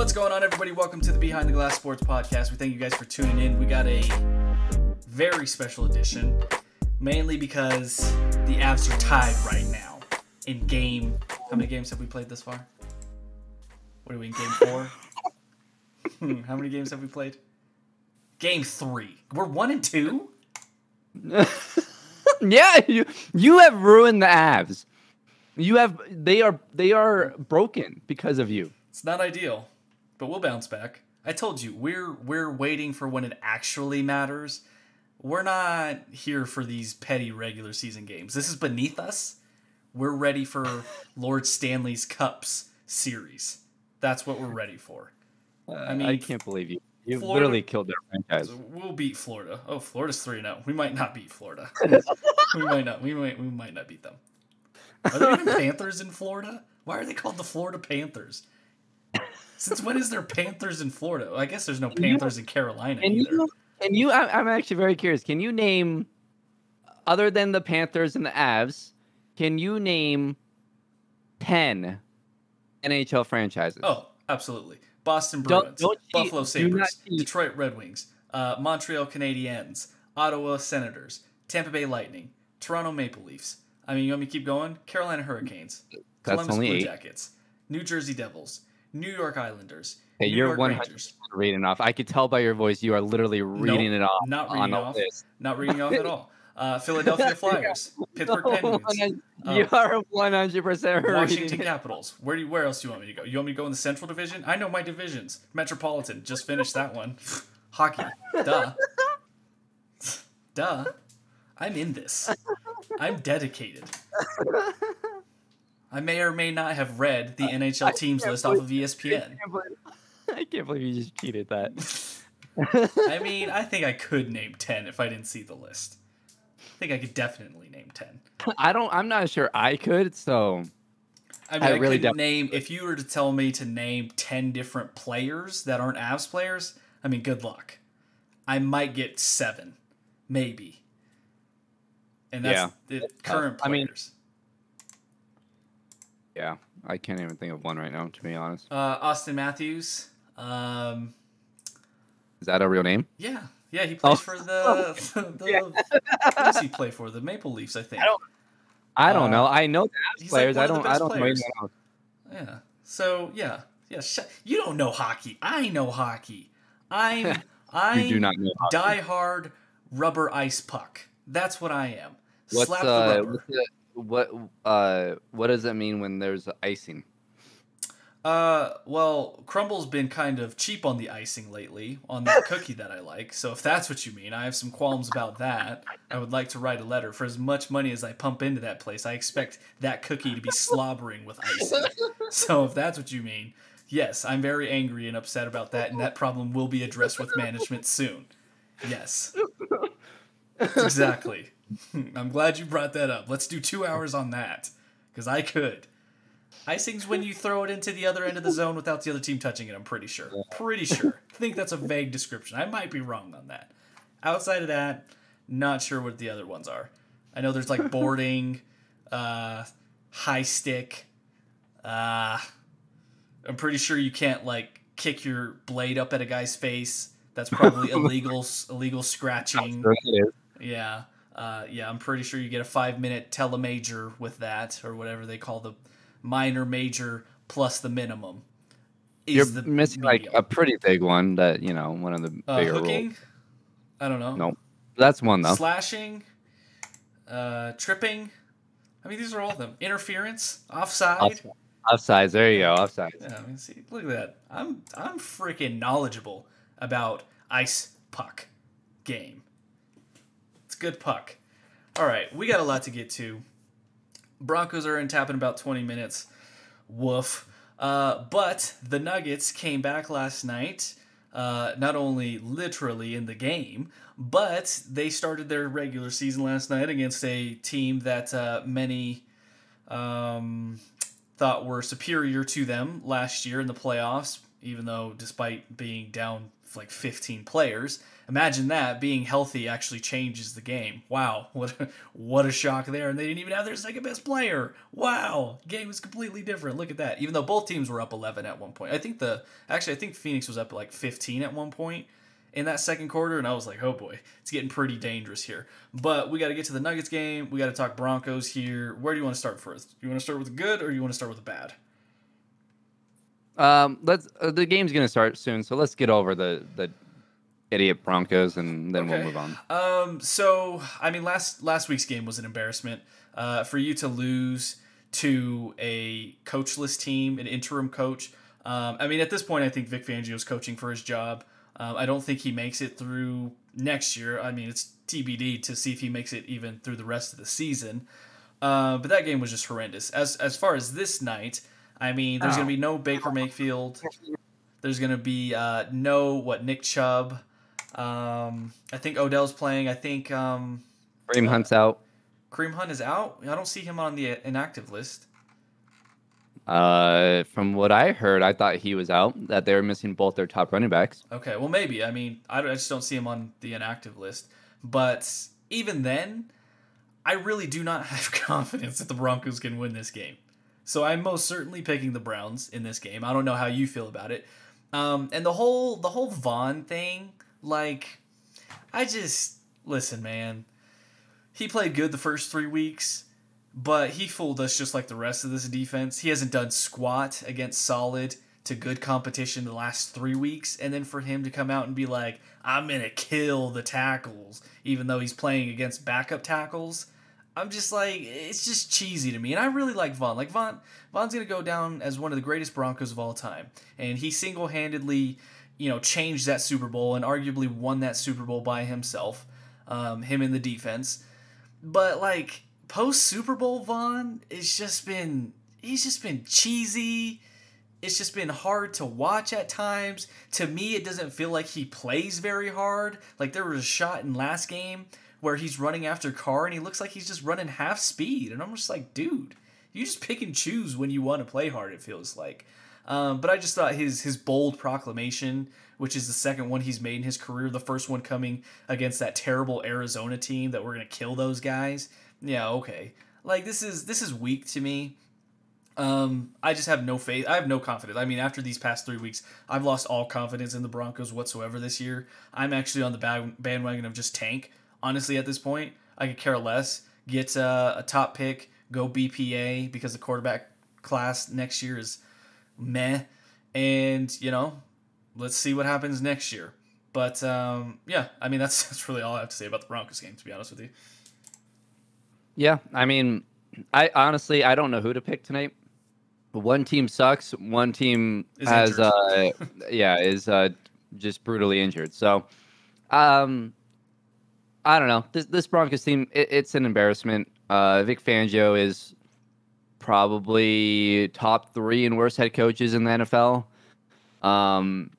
What's going on, everybody? Welcome to the Behind the Glass Sports Podcast. We thank you guys for tuning in. We got a very special edition, mainly because the Avs are tied right now in game. How many games have we played this far? What are we in game four? Hmm, How many games have we played? Game three. We're one and two. yeah, you you have ruined the Avs. You have they are they are broken because of you. It's not ideal, but we'll bounce back. I told you we're we're waiting for when it actually matters. We're not here for these petty regular season games. This is beneath us. We're ready for Lord Stanley's Cups series. That's what we're ready for. Uh, I mean, I can't believe you. You Florida- literally killed their franchise. We'll beat Florida. Oh, Florida's three 0 We might not beat Florida. we might not. We might. We might not beat them. Are there even Panthers in Florida? Why are they called the Florida Panthers? Since when is there Panthers in Florida? I guess there's no Can you- Panthers in Carolina Can either. you? Can you? I'm, actually very curious. Can you name, other than the Panthers and the Avs, can you name ten NHL franchises? Oh, absolutely. Boston Don't- Bruins, don't. Buffalo Do Sabres. Detroit Red Wings, uh, Montreal Canadiens, Ottawa Senators, Tampa Bay Lightning, Toronto Maple Leafs. I mean, you want me to keep going? Carolina Hurricanes, That's Columbus only Blue eight. Jackets, New Jersey Devils, New York Islanders, Hey, New you're 100 Rangers. reading off. I could tell by your voice you are literally reading it off not on reading off. list. Not reading off at all. Uh, Philadelphia Flyers, Pittsburgh Penguins, you uh, are 100 percent Washington. Capitals. Where do you, where else do you want me to go? You want me to go in the Central Division? I know my divisions. Metropolitan. Just finished that one. Hockey. Duh. Duh. I'm in this. I'm dedicated. I may or may not have read the NHL teams list off of ESPN. I can't believe you just cheated that. I mean, I think I could name 10 if I didn't see the list. I think I could definitely name 10. I don't. I'm not sure I could. So I mean, I I, really could don't- name if you were to tell me to name ten different players that aren't Avs players. I mean, good luck. I might get seven, maybe, and that's the current I mean- players. Yeah, I can't even think of one right now. To be honest, uh, Auston Matthews. Um, is that a real name? yeah, yeah, he plays Oh. for the. the what does he play for? The Maple Leafs, I think. I don't- I don't Uh, know. I know the Avs he's like players. I don't. I don't know players. anyone. Yeah. So yeah, yeah. Sh- you don't know hockey. I know hockey. I'm. I'm do not know. hockey. Die hard rubber ice puck. That's what I am. What's Slap the uh, rubber. what's the, what uh, what does it mean when there's icing? Uh, well, Crumble's been kind of cheap on the icing lately on that cookie that I like. So if that's what you mean, I have some qualms about that. I would like to write a letter for as much money as I pump into that place. I expect that cookie to be slobbering with icing. So if that's what you mean, yes, I'm very angry and upset about that, and that problem will be addressed with management soon. Yes. Exactly. I'm glad you brought that up. Let's do two hours on that. Because I could. Icing's when you throw it into the other end of the zone without the other team touching it, I'm pretty sure. Pretty sure. I think that's a vague description. I might be wrong on that. Outside of that, not sure what the other ones are. I know there's like boarding, uh, high stick. Uh, I'm pretty sure you can't like kick your blade up at a guy's face. That's probably illegal. illegal scratching. Yeah. Uh, yeah, I'm pretty sure you get a five minute telemajor with that, or whatever they call the minor major plus the minimum. is You're the missing like a pretty big one. That you know, one of the uh, bigger hooking. rules. I don't know. No, that's one though. Slashing, uh, tripping. I mean, these are all of them. Interference, offside. Off- Offsides. There you go. Offsides. Yeah, I mean, see, look at that. I'm I'm freaking knowledgeable about ice puck game. Good puck. All right, we got a lot to get to. Broncos are in tap in about 20 minutes. Woof. Uh, but the Nuggets came back last night. Uh, not only literally in the game, but they started their regular season last night against a team that uh, many um, thought were superior to them last year in the playoffs, even though despite being down like 15 players, imagine that being healthy actually changes the game. Wow, what a, what a shock there! And they didn't even have their second best player. Wow, game was completely different. Look at that. Even though both teams were up 11 at one point, I think the actually I think Phoenix was up like 15 at one point in that second quarter, and I was like, oh boy, it's getting pretty dangerous here. But we got to get to the Nuggets game. We got to talk Broncos here. Where do you want to start first? You want to start with the good, or you want to start with the bad? Um, let's. Uh, the game's gonna start soon, so let's get over the the idiot Broncos, and then we'll move on. Um, so I mean, last last week's game was an embarrassment. Uh, for you to lose to a coachless team, an interim coach. Um, I mean, at this point, I think Vic Fangio's coaching for his job. Um, I don't think he makes it through next year. I mean, it's TBD to see if he makes it even through the rest of the season. Uh, but that game was just horrendous. As as far as this night, I mean, there's Oh. gonna be no Baker Mayfield. There's gonna be uh, no what Nick Chubb. Um, I think Odell's playing. I think um, Kareem Hunt's out. Kareem Hunt is out. I don't see him on the inactive list. Uh, from what I heard, I thought he was out. That they were missing both their top running backs. Okay, well maybe. I mean, I, I just don't see him on the inactive list. But even then, I really do not have confidence that the Broncos can win this game. So I'm most certainly picking the Browns in this game. I don't know how you feel about it. Um, and the whole the whole Vaughn thing, like, I just listen, man. He played good the first three weeks, but he fooled us just like the rest of this defense. He hasn't done squat against solid to good competition the last three weeks, and then for him to come out and be like, "I'm gonna kill the tackles," even though he's playing against backup tackles. I'm just like, it's just cheesy to me, and I really like Vaughn. Like Vaughn, Vaughn's gonna go down as one of the greatest Broncos of all time, and he single-handedly, you know, changed that Super Bowl and arguably won that Super Bowl by himself. Um, him in the defense, but like post Super Bowl Vaughn, it's just been he's just been cheesy. It's just been hard to watch at times. To me, it doesn't feel like he plays very hard. Like there was a shot in last game where he's running after Carr and he looks like he's just running half speed, and I'm just like, dude, you just pick and choose when you want to play hard. It feels like. Um, but I just thought his his bold proclamation, which is the second one he's made in his career, the first one coming against that terrible Arizona team that we're gonna kill those guys. Yeah, okay. Like this is this is weak to me. Um, I just have no faith. I have no confidence. I mean, after these past three weeks, I've lost all confidence in the Broncos whatsoever this year. I'm actually on the bandwagon of just tank. Honestly, at this point, I could care less. Get uh, a top pick, go BPA because the quarterback class next year is meh, and you know, let's see what happens next year. But um, yeah, I mean that's that's really all I have to say about the Broncos game. To be honest with you, Yeah, I mean, I honestly I don't know who to pick tonight. One team sucks. One team Is has uh yeah is uh just brutally injured. So, um, I don't know. This this Broncos team it, it's an embarrassment. Uh, Vic Fangio is probably top three and worst head coaches in the NFL. Um,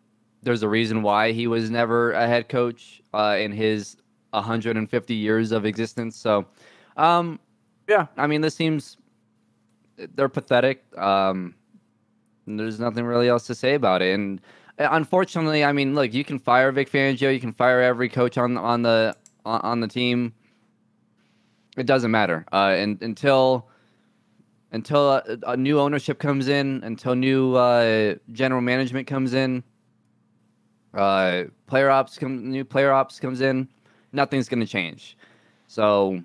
there's a reason why he was never a head coach uh, in his 150 years of existence. So, um, yeah, I mean, this seems they're pathetic. Um, there's nothing really else to say about it. And uh, unfortunately, I mean, look, you can fire Vic Fangio, you can fire every coach on on the on, on the team. It doesn't matter. Uh, and until until a, a new ownership comes in, until new uh, general management comes in, uh, player ops come, new player ops comes in, nothing's going to change. So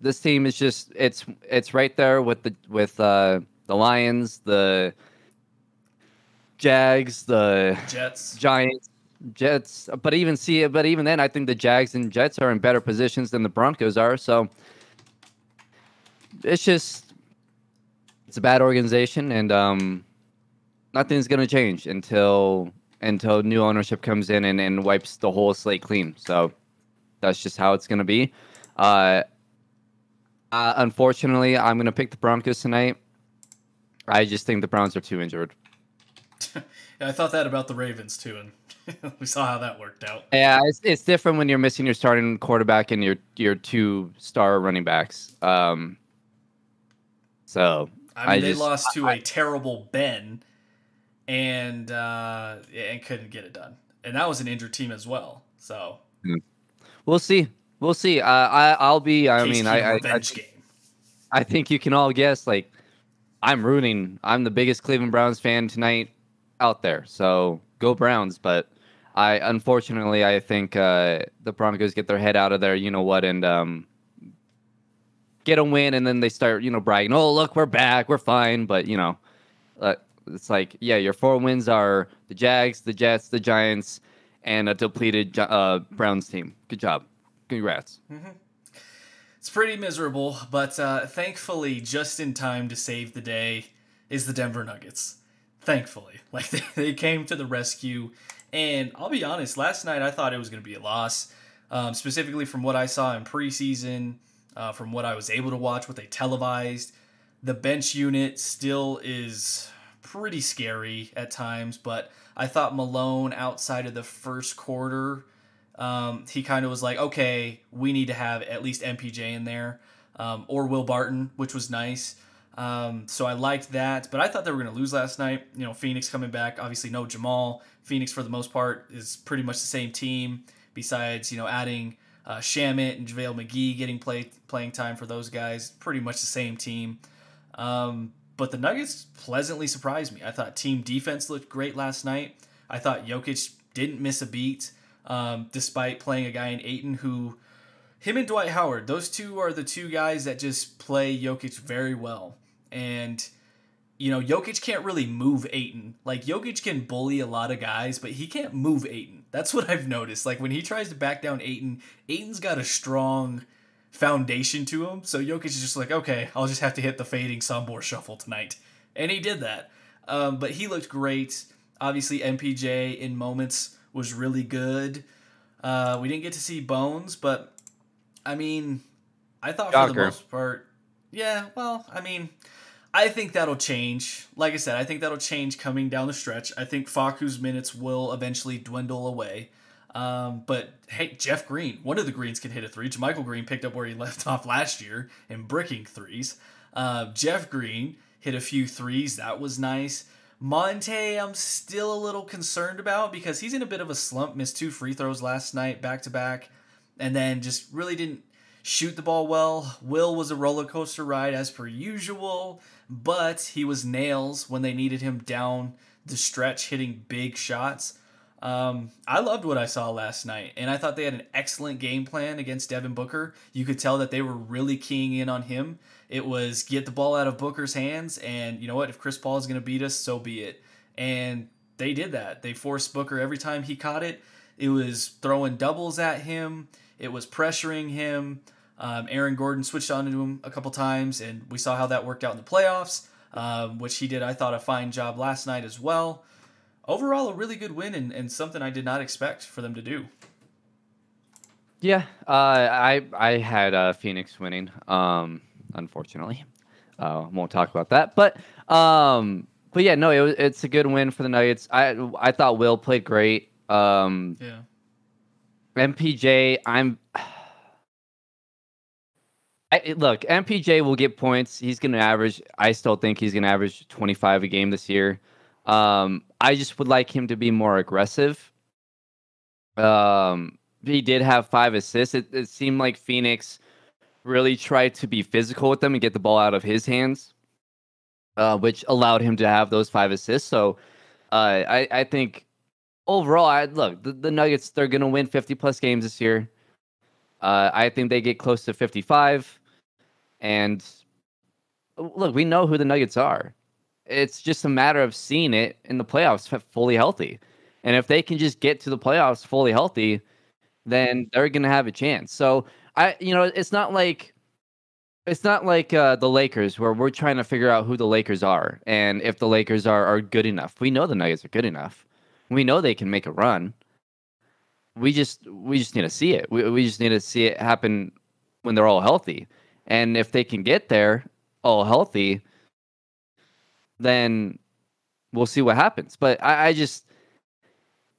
this team is just it's it's right there with the with uh, the Lions, the Jags, the Jets. Giants, Jets. But even see but even then, I think the Jags and Jets are in better positions than the Broncos are. So it's just it's a bad organization, and um, nothing's gonna change until until new ownership comes in and, and wipes the whole slate clean. So that's just how it's gonna be. Uh, uh, unfortunately, I'm gonna pick the Broncos tonight. I just think the Browns are too injured. I thought that about the Ravens too, and we saw how that worked out. Yeah, it's, it's different when you're missing your starting quarterback and your your two star running backs. Um, so I mean, I they just- lost to a terrible Ben and uh, and couldn't get it done. And that was an injured team as well. So we'll see. We'll see. Uh, I I'll be. I Case mean, I I, I game. I think you can all guess. Like, I'm rooting. I'm the biggest Cleveland Browns fan tonight out there. So go Browns. But I unfortunately I think uh, the Broncos get their head out of there. You know what? And um, get a win, and then they start you know bragging. Oh look, we're back. We're fine. But you know, uh, it's like yeah, your four wins are the Jags, the Jets, the Giants, and a depleted uh, Browns team. Good job. Congrats. It's pretty miserable, but uh, thankfully, just in time to save the day is the Denver Nuggets. Thankfully, like they came to the rescue. And I'll be honest, last night I thought it was going to be a loss, um, specifically from what I saw in preseason, uh, from what I was able to watch, what they televised. The bench unit still is pretty scary at times, but I thought Malone outside of the first quarter um, he kind of was like, okay, we need to have at least MPJ in there um, or Will Barton, which was nice. Um, so I liked that, but I thought they were going to lose last night. You know, Phoenix coming back, obviously no Jamal. Phoenix for the most part is pretty much the same team. Besides, you know, adding uh, Shamet and JaVale McGee getting play playing time for those guys, pretty much the same team. Um, but the Nuggets pleasantly surprised me. I thought team defense looked great last night. I thought Jokic didn't miss a beat, um, despite playing a guy in Ayton who, him and Dwight Howard, those two are the two guys that just play Jokic very well. And, you know, Jokic can't really move Ayton. Like, Jokic can bully a lot of guys, but he can't move Ayton. That's what I've noticed. Like, when he tries to back down Ayton, Ayton's got a strong foundation to him. So Jokic is just like, okay, I'll just have to hit the fading Sombor shuffle tonight. And he did that. Um, but he looked great. Obviously, MPJ in moments was really good. Uh, we didn't get to see Bones, but I mean, I thought for the most part, yeah. Well, I mean, I think that'll change. Like I said, I think that'll change coming down the stretch. I think Facu's minutes will eventually dwindle away. Um, but hey, Jeff Green, one of the Greens can hit a three. Michael Green picked up where he left off last year in bricking threes. Uh, Jeff Green hit a few threes. That was nice. Monte, I'm still a little concerned about because he's in a bit of a slump. Missed two free throws last night, back to back, and then just really didn't shoot the ball well. Will was a roller coaster ride as per usual, but he was nails when they needed him down the stretch, hitting big shots. Um, I loved what I saw last night, and I thought they had an excellent game plan against Devin Booker. You could tell that they were really keying in on him. It was get the ball out of Booker's hands, and you know what? If Chris Paul is going to beat us, so be it. And they did that. They forced Booker every time he caught it. It was throwing doubles at him. It was pressuring him. Um, Aaron Gordon switched onto him a couple times, and we saw how that worked out in the playoffs, um, which he did, I thought, a fine job last night as well. Overall, a really good win and, and something I did not expect for them to do. Yeah, uh, I I had uh, Phoenix winning. Um, unfortunately, uh, won't talk about that. But um, but yeah, no, it it's a good win for the Nuggets. I I thought Will played great. Um, Yeah. MPJ, I'm. I, look, MPJ will get points. He's going to average. I still think he's going to average 25 a game this year. Um, I just would like him to be more aggressive. Um, he did have five assists. It, it seemed like Phoenix really tried to be physical with them and get the ball out of his hands, uh, which allowed him to have those five assists. So uh, I, I think overall, I look the, the Nuggets. They're gonna win 50 plus games this year. Uh, I think they get close to 55. And look, we know who the Nuggets are. It's just a matter of seeing it in the playoffs fully healthy. And if they can just get to the playoffs fully healthy, then they're gonna have a chance. So I, you know, it's not like it's not like uh, the Lakers where we're trying to figure out who the Lakers are and if the Lakers are are good enough. We know the Nuggets are good enough. We know they can make a run. We just we just need to see it. We we just need to see it happen when they're all healthy. And if they can get there all healthy, then we'll see what happens. But I, I just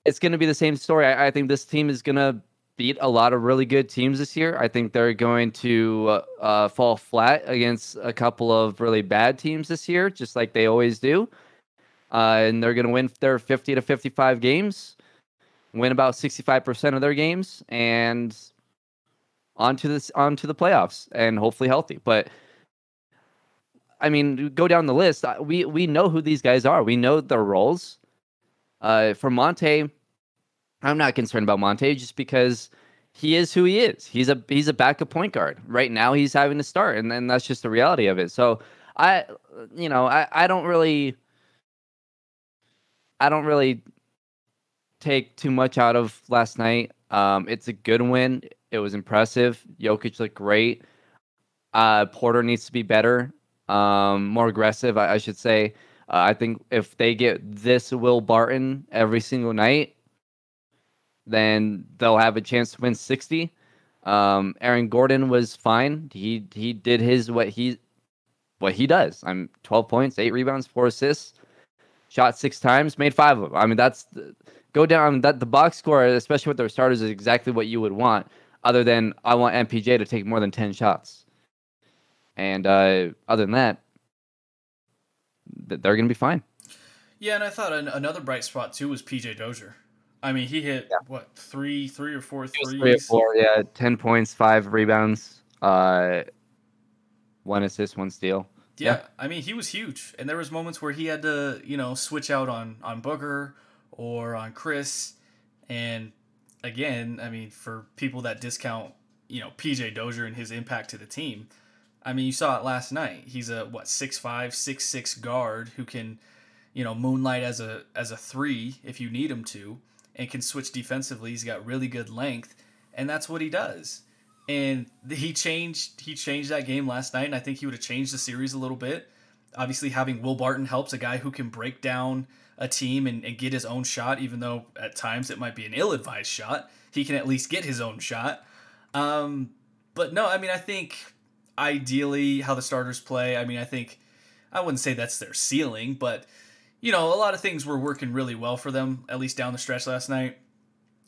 it's going to be the same story. I, I think this team is going to beat a lot of really good teams this year. I think they're going to uh, uh, fall flat against a couple of really bad teams this year, just like they always do. Uh, and they're going to win their 50 to 55 games, win about 65% of their games, and onto this onto the playoffs, and hopefully healthy. But I mean, go down the list. We we know who these guys are. We know their roles. Uh, for Monte, I'm not concerned about Monte just because he is who he is. He's a he's a backup point guard. Right now, he's having to start, and then that's just the reality of it. So I, you know, I I don't really, I don't really take too much out of last night. Um, it's a good win. It was impressive. Jokic looked great. Uh, Porter needs to be better, um, more aggressive, I, I should say. Uh, I think if they get this Will Barton every single night, then they'll have a chance to win 60. Um, Aaron Gordon was fine. He he did his what he what he does. I'm 12 points, eight rebounds, four assists, shot six times, made five of them. I mean, that's the, go down that the box score, especially with their starters, is exactly what you would want. Other than I want MPJ to take more than 10 shots, and uh, other than that, th- they're gonna be fine. Yeah, and I thought an, another bright spot too was PJ Dozier. I mean, he hit Yeah. what three, three or four threes. three or four, yeah, 10 points, five rebounds, uh, one assist, one steal. Yeah, Yeah. I mean, he was huge, and there was moments where he had to, you know, switch out on on Booker or on Chris, and again, I mean, for people that discount, you know, PJ Dozier and his impact to the team, I mean, you saw it last night. He's a what six five, six six guard who can, you know, moonlight as a as a three if you need him to, and can switch defensively. He's got really good length, and that's what he does and he changed he changed that game last night and i think he would have changed the series a little bit. Obviously having will barton helps a guy who can break down a team and, and get his own shot even though at times it might be an ill-advised shot he can at least get his own shot. Um, but no i mean i think ideally how the starters play i mean i think i wouldn't say that's their ceiling but you know a lot of things were working really well for them at least down the stretch last night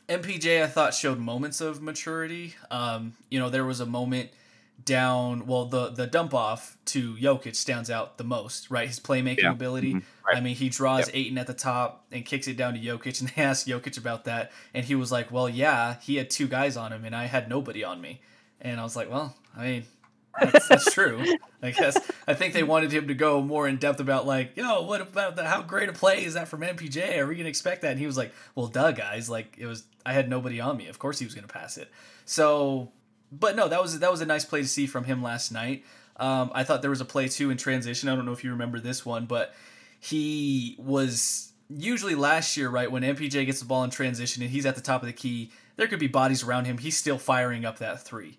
MPJ, I thought showed moments of maturity. Um, you know, there was a moment down. Well, the the dump off to Jokic stands out the most, right? His playmaking Yeah. ability. Mhm. Right. I mean, he draws Yep. Ayton at the top and kicks it down to Jokic, and they asked Jokic about that, and he was like, "Well, yeah, he had two guys on him, and I had nobody on me." And I was like, "Well, I mean, that's, that's true. I guess I think they wanted him to go more in depth about like, yo, what about the how great a play is that from MPJ? Are we gonna expect that? And he was like, well, duh, guys. Like it was, I had nobody on me. Of course he was gonna pass it. So, but no, that was that was a nice play to see from him last night. Um, I thought there was a play too in transition. I don't know if you remember this one, but he was usually last year, right when MPJ gets the ball in transition and he's at the top of the key. There could be bodies around him. He's still firing up that three.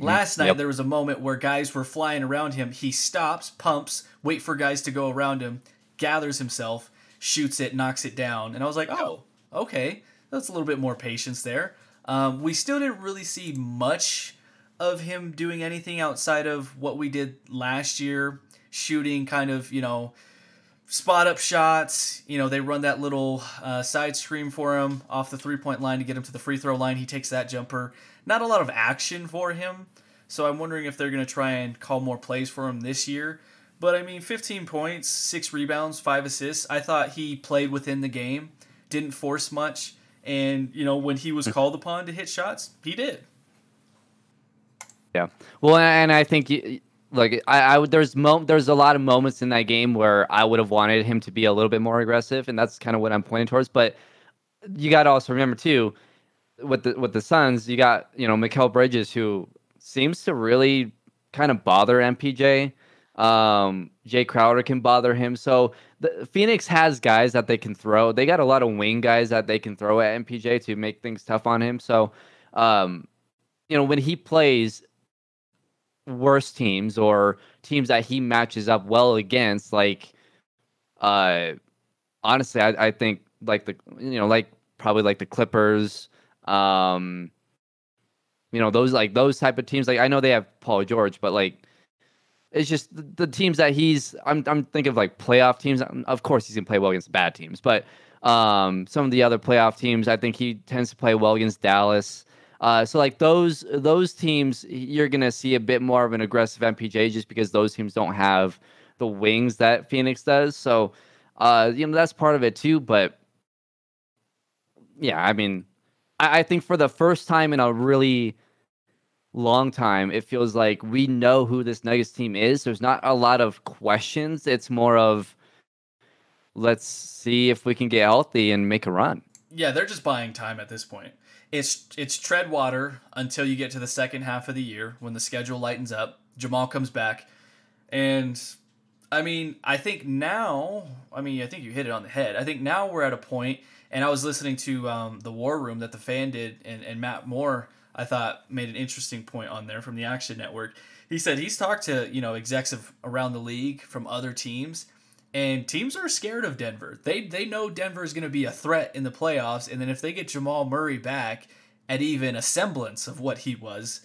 Last night Yep. there was a moment where guys were flying around him. He stops, pumps, wait for guys to go around him, gathers himself, shoots it, knocks it down, and I was like, oh, okay, that's a little bit more patience there. Um, we still didn't really see much of him doing anything outside of what we did last year, shooting kind of you know spot up shots. You know, they run that little uh, side stream for him off the three point line to get him to the free throw line. He takes that jumper. Not a lot of action for him. So I'm wondering if they're going to try and call more plays for him this year. But I mean, 15 points, six rebounds, five assists. I thought he played within the game, didn't force much. And, you know, when he was hmm. called upon to hit shots, he did. Yeah. Well, and I think like I, I would there's mo- there's a lot of moments in that game where I would have wanted him to be a little bit more aggressive, and that's kind of what I'm pointing towards. But you got to also remember too, with the with the Suns, you got you know Mikal Bridges who seems to really kind of bother MPJ. Um, Jay Crowder can bother him. So the Phoenix has guys that they can throw. They got a lot of wing guys that they can throw at MPJ to make things tough on him. So, um, you know, when he plays worse teams or teams that he matches up well against, like, uh, honestly, I, I think like the you know like probably like the Clippers, um, you know those like those type of teams. Like I know they have Paul George, but like it's just the, the teams that he's. I'm I'm thinking of like playoff teams. Um, Of course, he's gonna play well against bad teams, but um, some of the other playoff teams, I think he tends to play well against Dallas. Uh, so like those those teams, you're gonna see a bit more of an aggressive MPJ just because those teams don't have the wings that Phoenix does. So Uh, you know, that's part of it too. But yeah, I mean, I, I think for the first time in a really long time, it feels like we know who this Nuggets team is. There's not a lot of questions. It's more of let's see if we can get healthy and make a run. Yeah, they're just buying time at this point. It's it's tread water until you get to the second half of the year when the schedule lightens up. Jamal comes back, and I mean, I think now, I mean, I think you hit it on the head. I think now we're at a point, and I was listening to um, the War Room that the fan did, and, and Matt Moore, I thought, made an interesting point on there from the Action Network. He said he's talked to you know execs of around the league from other teams, and teams are scared of Denver. They they know Denver is going to be a threat in the playoffs, and then if they get Jamal Murray back at even a semblance of what he was,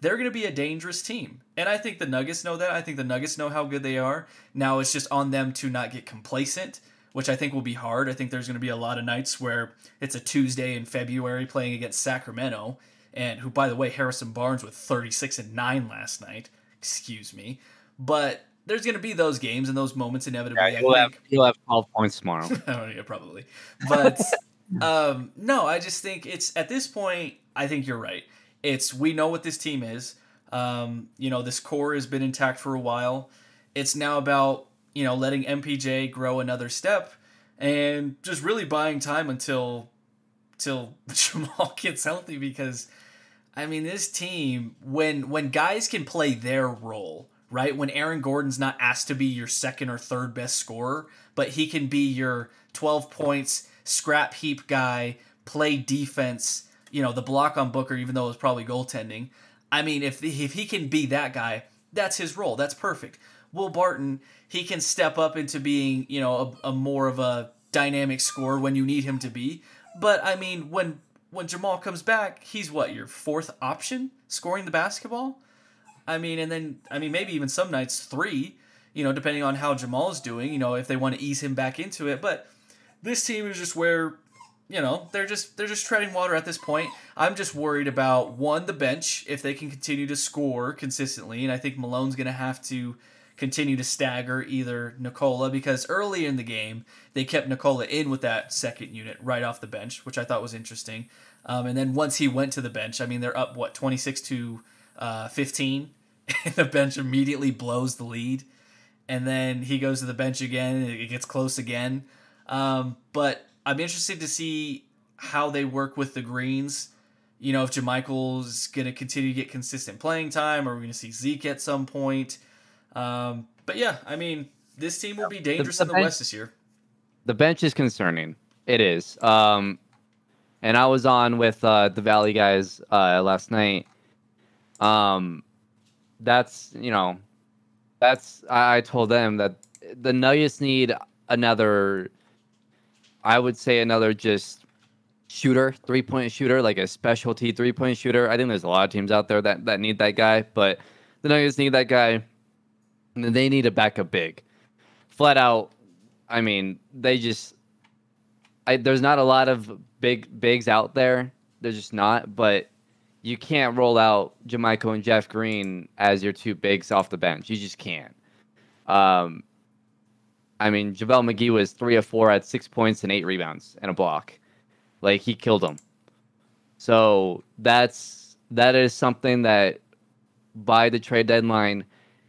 they're going to be a dangerous team. And I think the Nuggets know that. I think the Nuggets know how good they are. Now it's just on them to not get complacent, which I think will be hard. I think there's going to be a lot of nights where it's a Tuesday in February playing against Sacramento, and who, by the way, Harrison Barnes with 36 and 9 last night. Excuse me. But there's going to be those games and those moments inevitably. Yeah, you'll, have, you'll have 12 points tomorrow. yeah, probably. But um, no, I just think it's at this point, I think you're right. It's we know what this team is. Um, you know, this core has been intact for a while. It's now about, you know, letting MPJ grow another step and just really buying time until till Jamal gets healthy because I mean this team when when guys can play their role, right? When Aaron Gordon's not asked to be your second or third best scorer, but he can be your 12 points scrap heap guy, play defense, you know, the block on Booker, even though it was probably goaltending. I mean, if if he can be that guy, that's his role. That's perfect. Will Barton, he can step up into being, you know, a, a more of a dynamic scorer when you need him to be. But I mean, when when Jamal comes back, he's what your fourth option scoring the basketball. I mean, and then I mean maybe even some nights three. You know, depending on how Jamal's doing. You know, if they want to ease him back into it. But this team is just where you know they're just they're just treading water at this point. I'm just worried about one the bench if they can continue to score consistently, and I think Malone's going to have to continue to stagger either Nikola because early in the game they kept Nikola in with that second unit right off the bench, which I thought was interesting. Um, and then once he went to the bench, I mean they're up what 26 to uh, 15, and the bench immediately blows the lead, and then he goes to the bench again and it gets close again. Um, but I'm interested to see how they work with the greens. You know, if JaMychal's going to continue to get consistent playing time, or we're going to see Zeke at some point. Um, but yeah, I mean, this team will be dangerous the, the in the bench, West this year. The bench is concerning. It is. Um, and I was on with uh, the Valley guys uh, last night. Um, that's you know, that's I, I told them that the Nuggets need another I would say another just shooter, three point shooter, like a specialty three point shooter. I think there's a lot of teams out there that, that need that guy, but the Nuggets need that guy. They need a backup big. Flat out, I mean, they just I, there's not a lot of big bigs out there. There's just not, but you can't roll out JaMychal and Jeff Green as your two bigs off the bench. You just can't. Um, I mean, JaVale McGee was three of four at six points and eight rebounds and a block. Like he killed them. So that's that is something that by the trade deadline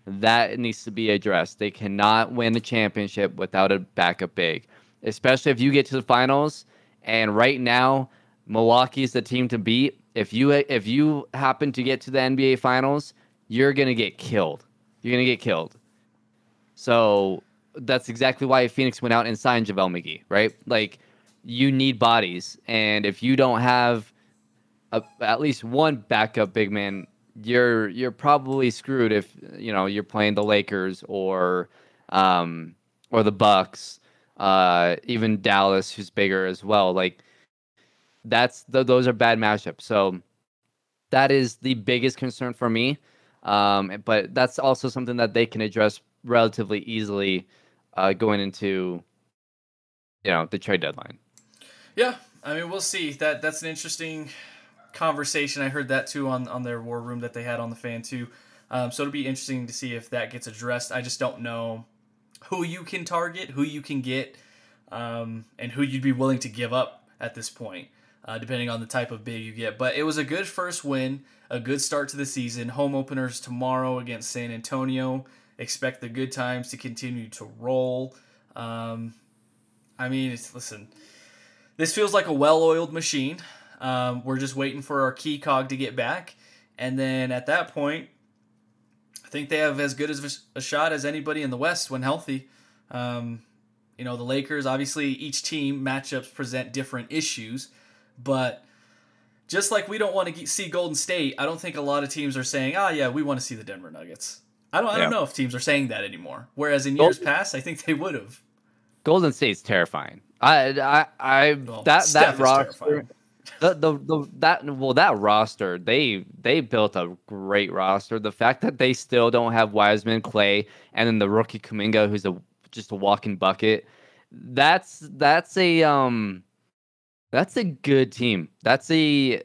that needs to be addressed. They cannot win the championship without a backup big, especially if you get to the finals. And right now, Milwaukee is the team to beat. If you if you happen to get to the NBA finals, you're gonna get killed. You're gonna get killed. So that's exactly why Phoenix went out and signed JaVale McGee, right? Like you need bodies, and if you don't have a, at least one backup big man, you're you're probably screwed if you know you're playing the Lakers or um, or the Bucks, uh, even Dallas, who's bigger as well. Like that's the, those are bad matchups. So that is the biggest concern for me. Um, but that's also something that they can address relatively easily uh, going into you know the trade deadline. Yeah, I mean we'll see. That that's an interesting conversation. I heard that too on on their war room that they had on the fan too. Um, so it'll be interesting to see if that gets addressed. I just don't know who you can target, who you can get, um, and who you'd be willing to give up at this point, uh, depending on the type of big you get. But it was a good first win, a good start to the season. Home openers tomorrow against San Antonio. Expect the good times to continue to roll. Um, I mean, listen, this feels like a well-oiled machine. Um, we're just waiting for our key cog to get back, and then at that point, I think they have as good as a shot as anybody in the West when healthy. Um, you know, the Lakers, obviously, each team matchups present different issues, but just like we don't want to see Golden State, I don't think a lot of teams are saying, "Ah, oh, yeah, we want to see the Denver Nuggets." I don't, I don't know if teams are saying that anymore. Whereas in years past, I think they would have. Golden State's terrifying. I, I, I well, that Steph that roster, the, the the that well that roster they they built a great roster. The fact that they still don't have Wiseman, Clay, and then the rookie Kuminga, who's a just a walking bucket. That's that's a um that's a good team. That's a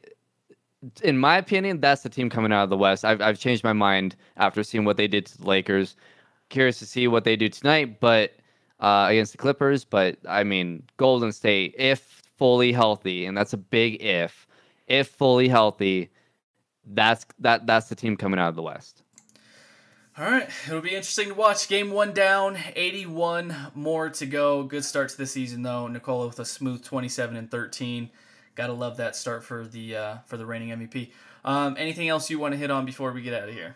in my opinion, that's the team coming out of the West. I've I've changed my mind after seeing what they did to the Lakers. Curious to see what they do tonight, but uh, against the Clippers. But I mean, Golden State, if fully healthy, and that's a big if, if fully healthy, that's that that's the team coming out of the West. All right, it'll be interesting to watch. Game one down, 81 more to go. Good start to the season though. Nikola with a smooth 27 and 13. Gotta love that start for the uh, for the reigning MVP. Um, anything else you want to hit on before we get out of here?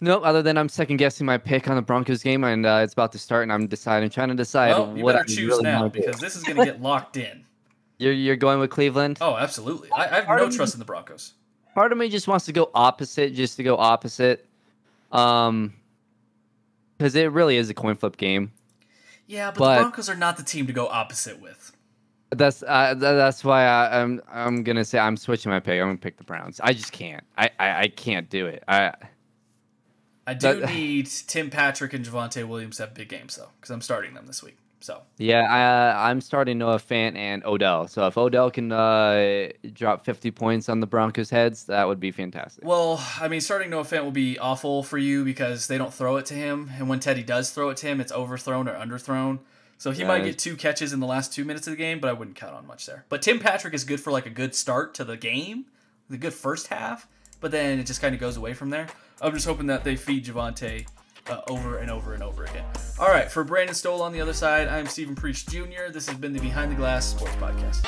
No, other than I'm second guessing my pick on the Broncos game, and uh, it's about to start, and I'm deciding, trying to decide well, you what better I choose really now because this is going to get locked in. You're you're going with Cleveland? Oh, absolutely. I, I have part no trust in the Broncos. Part of me just wants to go opposite, just to go opposite, um, because it really is a coin flip game. Yeah, but, but the Broncos are not the team to go opposite with. That's uh, that's why I, am I'm, I'm gonna say I'm switching my pick. I'm gonna pick the Browns. I just can't. I I, I can't do it. I I do need Tim Patrick and Javonte Williams to have big games though, because I'm starting them this week. So yeah, I, I'm starting Noah Fant and Odell. So if Odell can uh, drop 50 points on the Broncos' heads, that would be fantastic. Well, I mean, starting Noah Fant will be awful for you because they don't throw it to him, and when Teddy does throw it to him, it's overthrown or underthrown. So he might get two catches in the last two minutes of the game, but I wouldn't count on much there. But Tim Patrick is good for like a good start to the game, the good first half, but then it just kind of goes away from there. I'm just hoping that they feed Javonte uh, over and over and over again. All right, for Brandon Stowell on the other side, I'm Stephen Priest Jr. This has been the Behind the Glass Sports Podcast.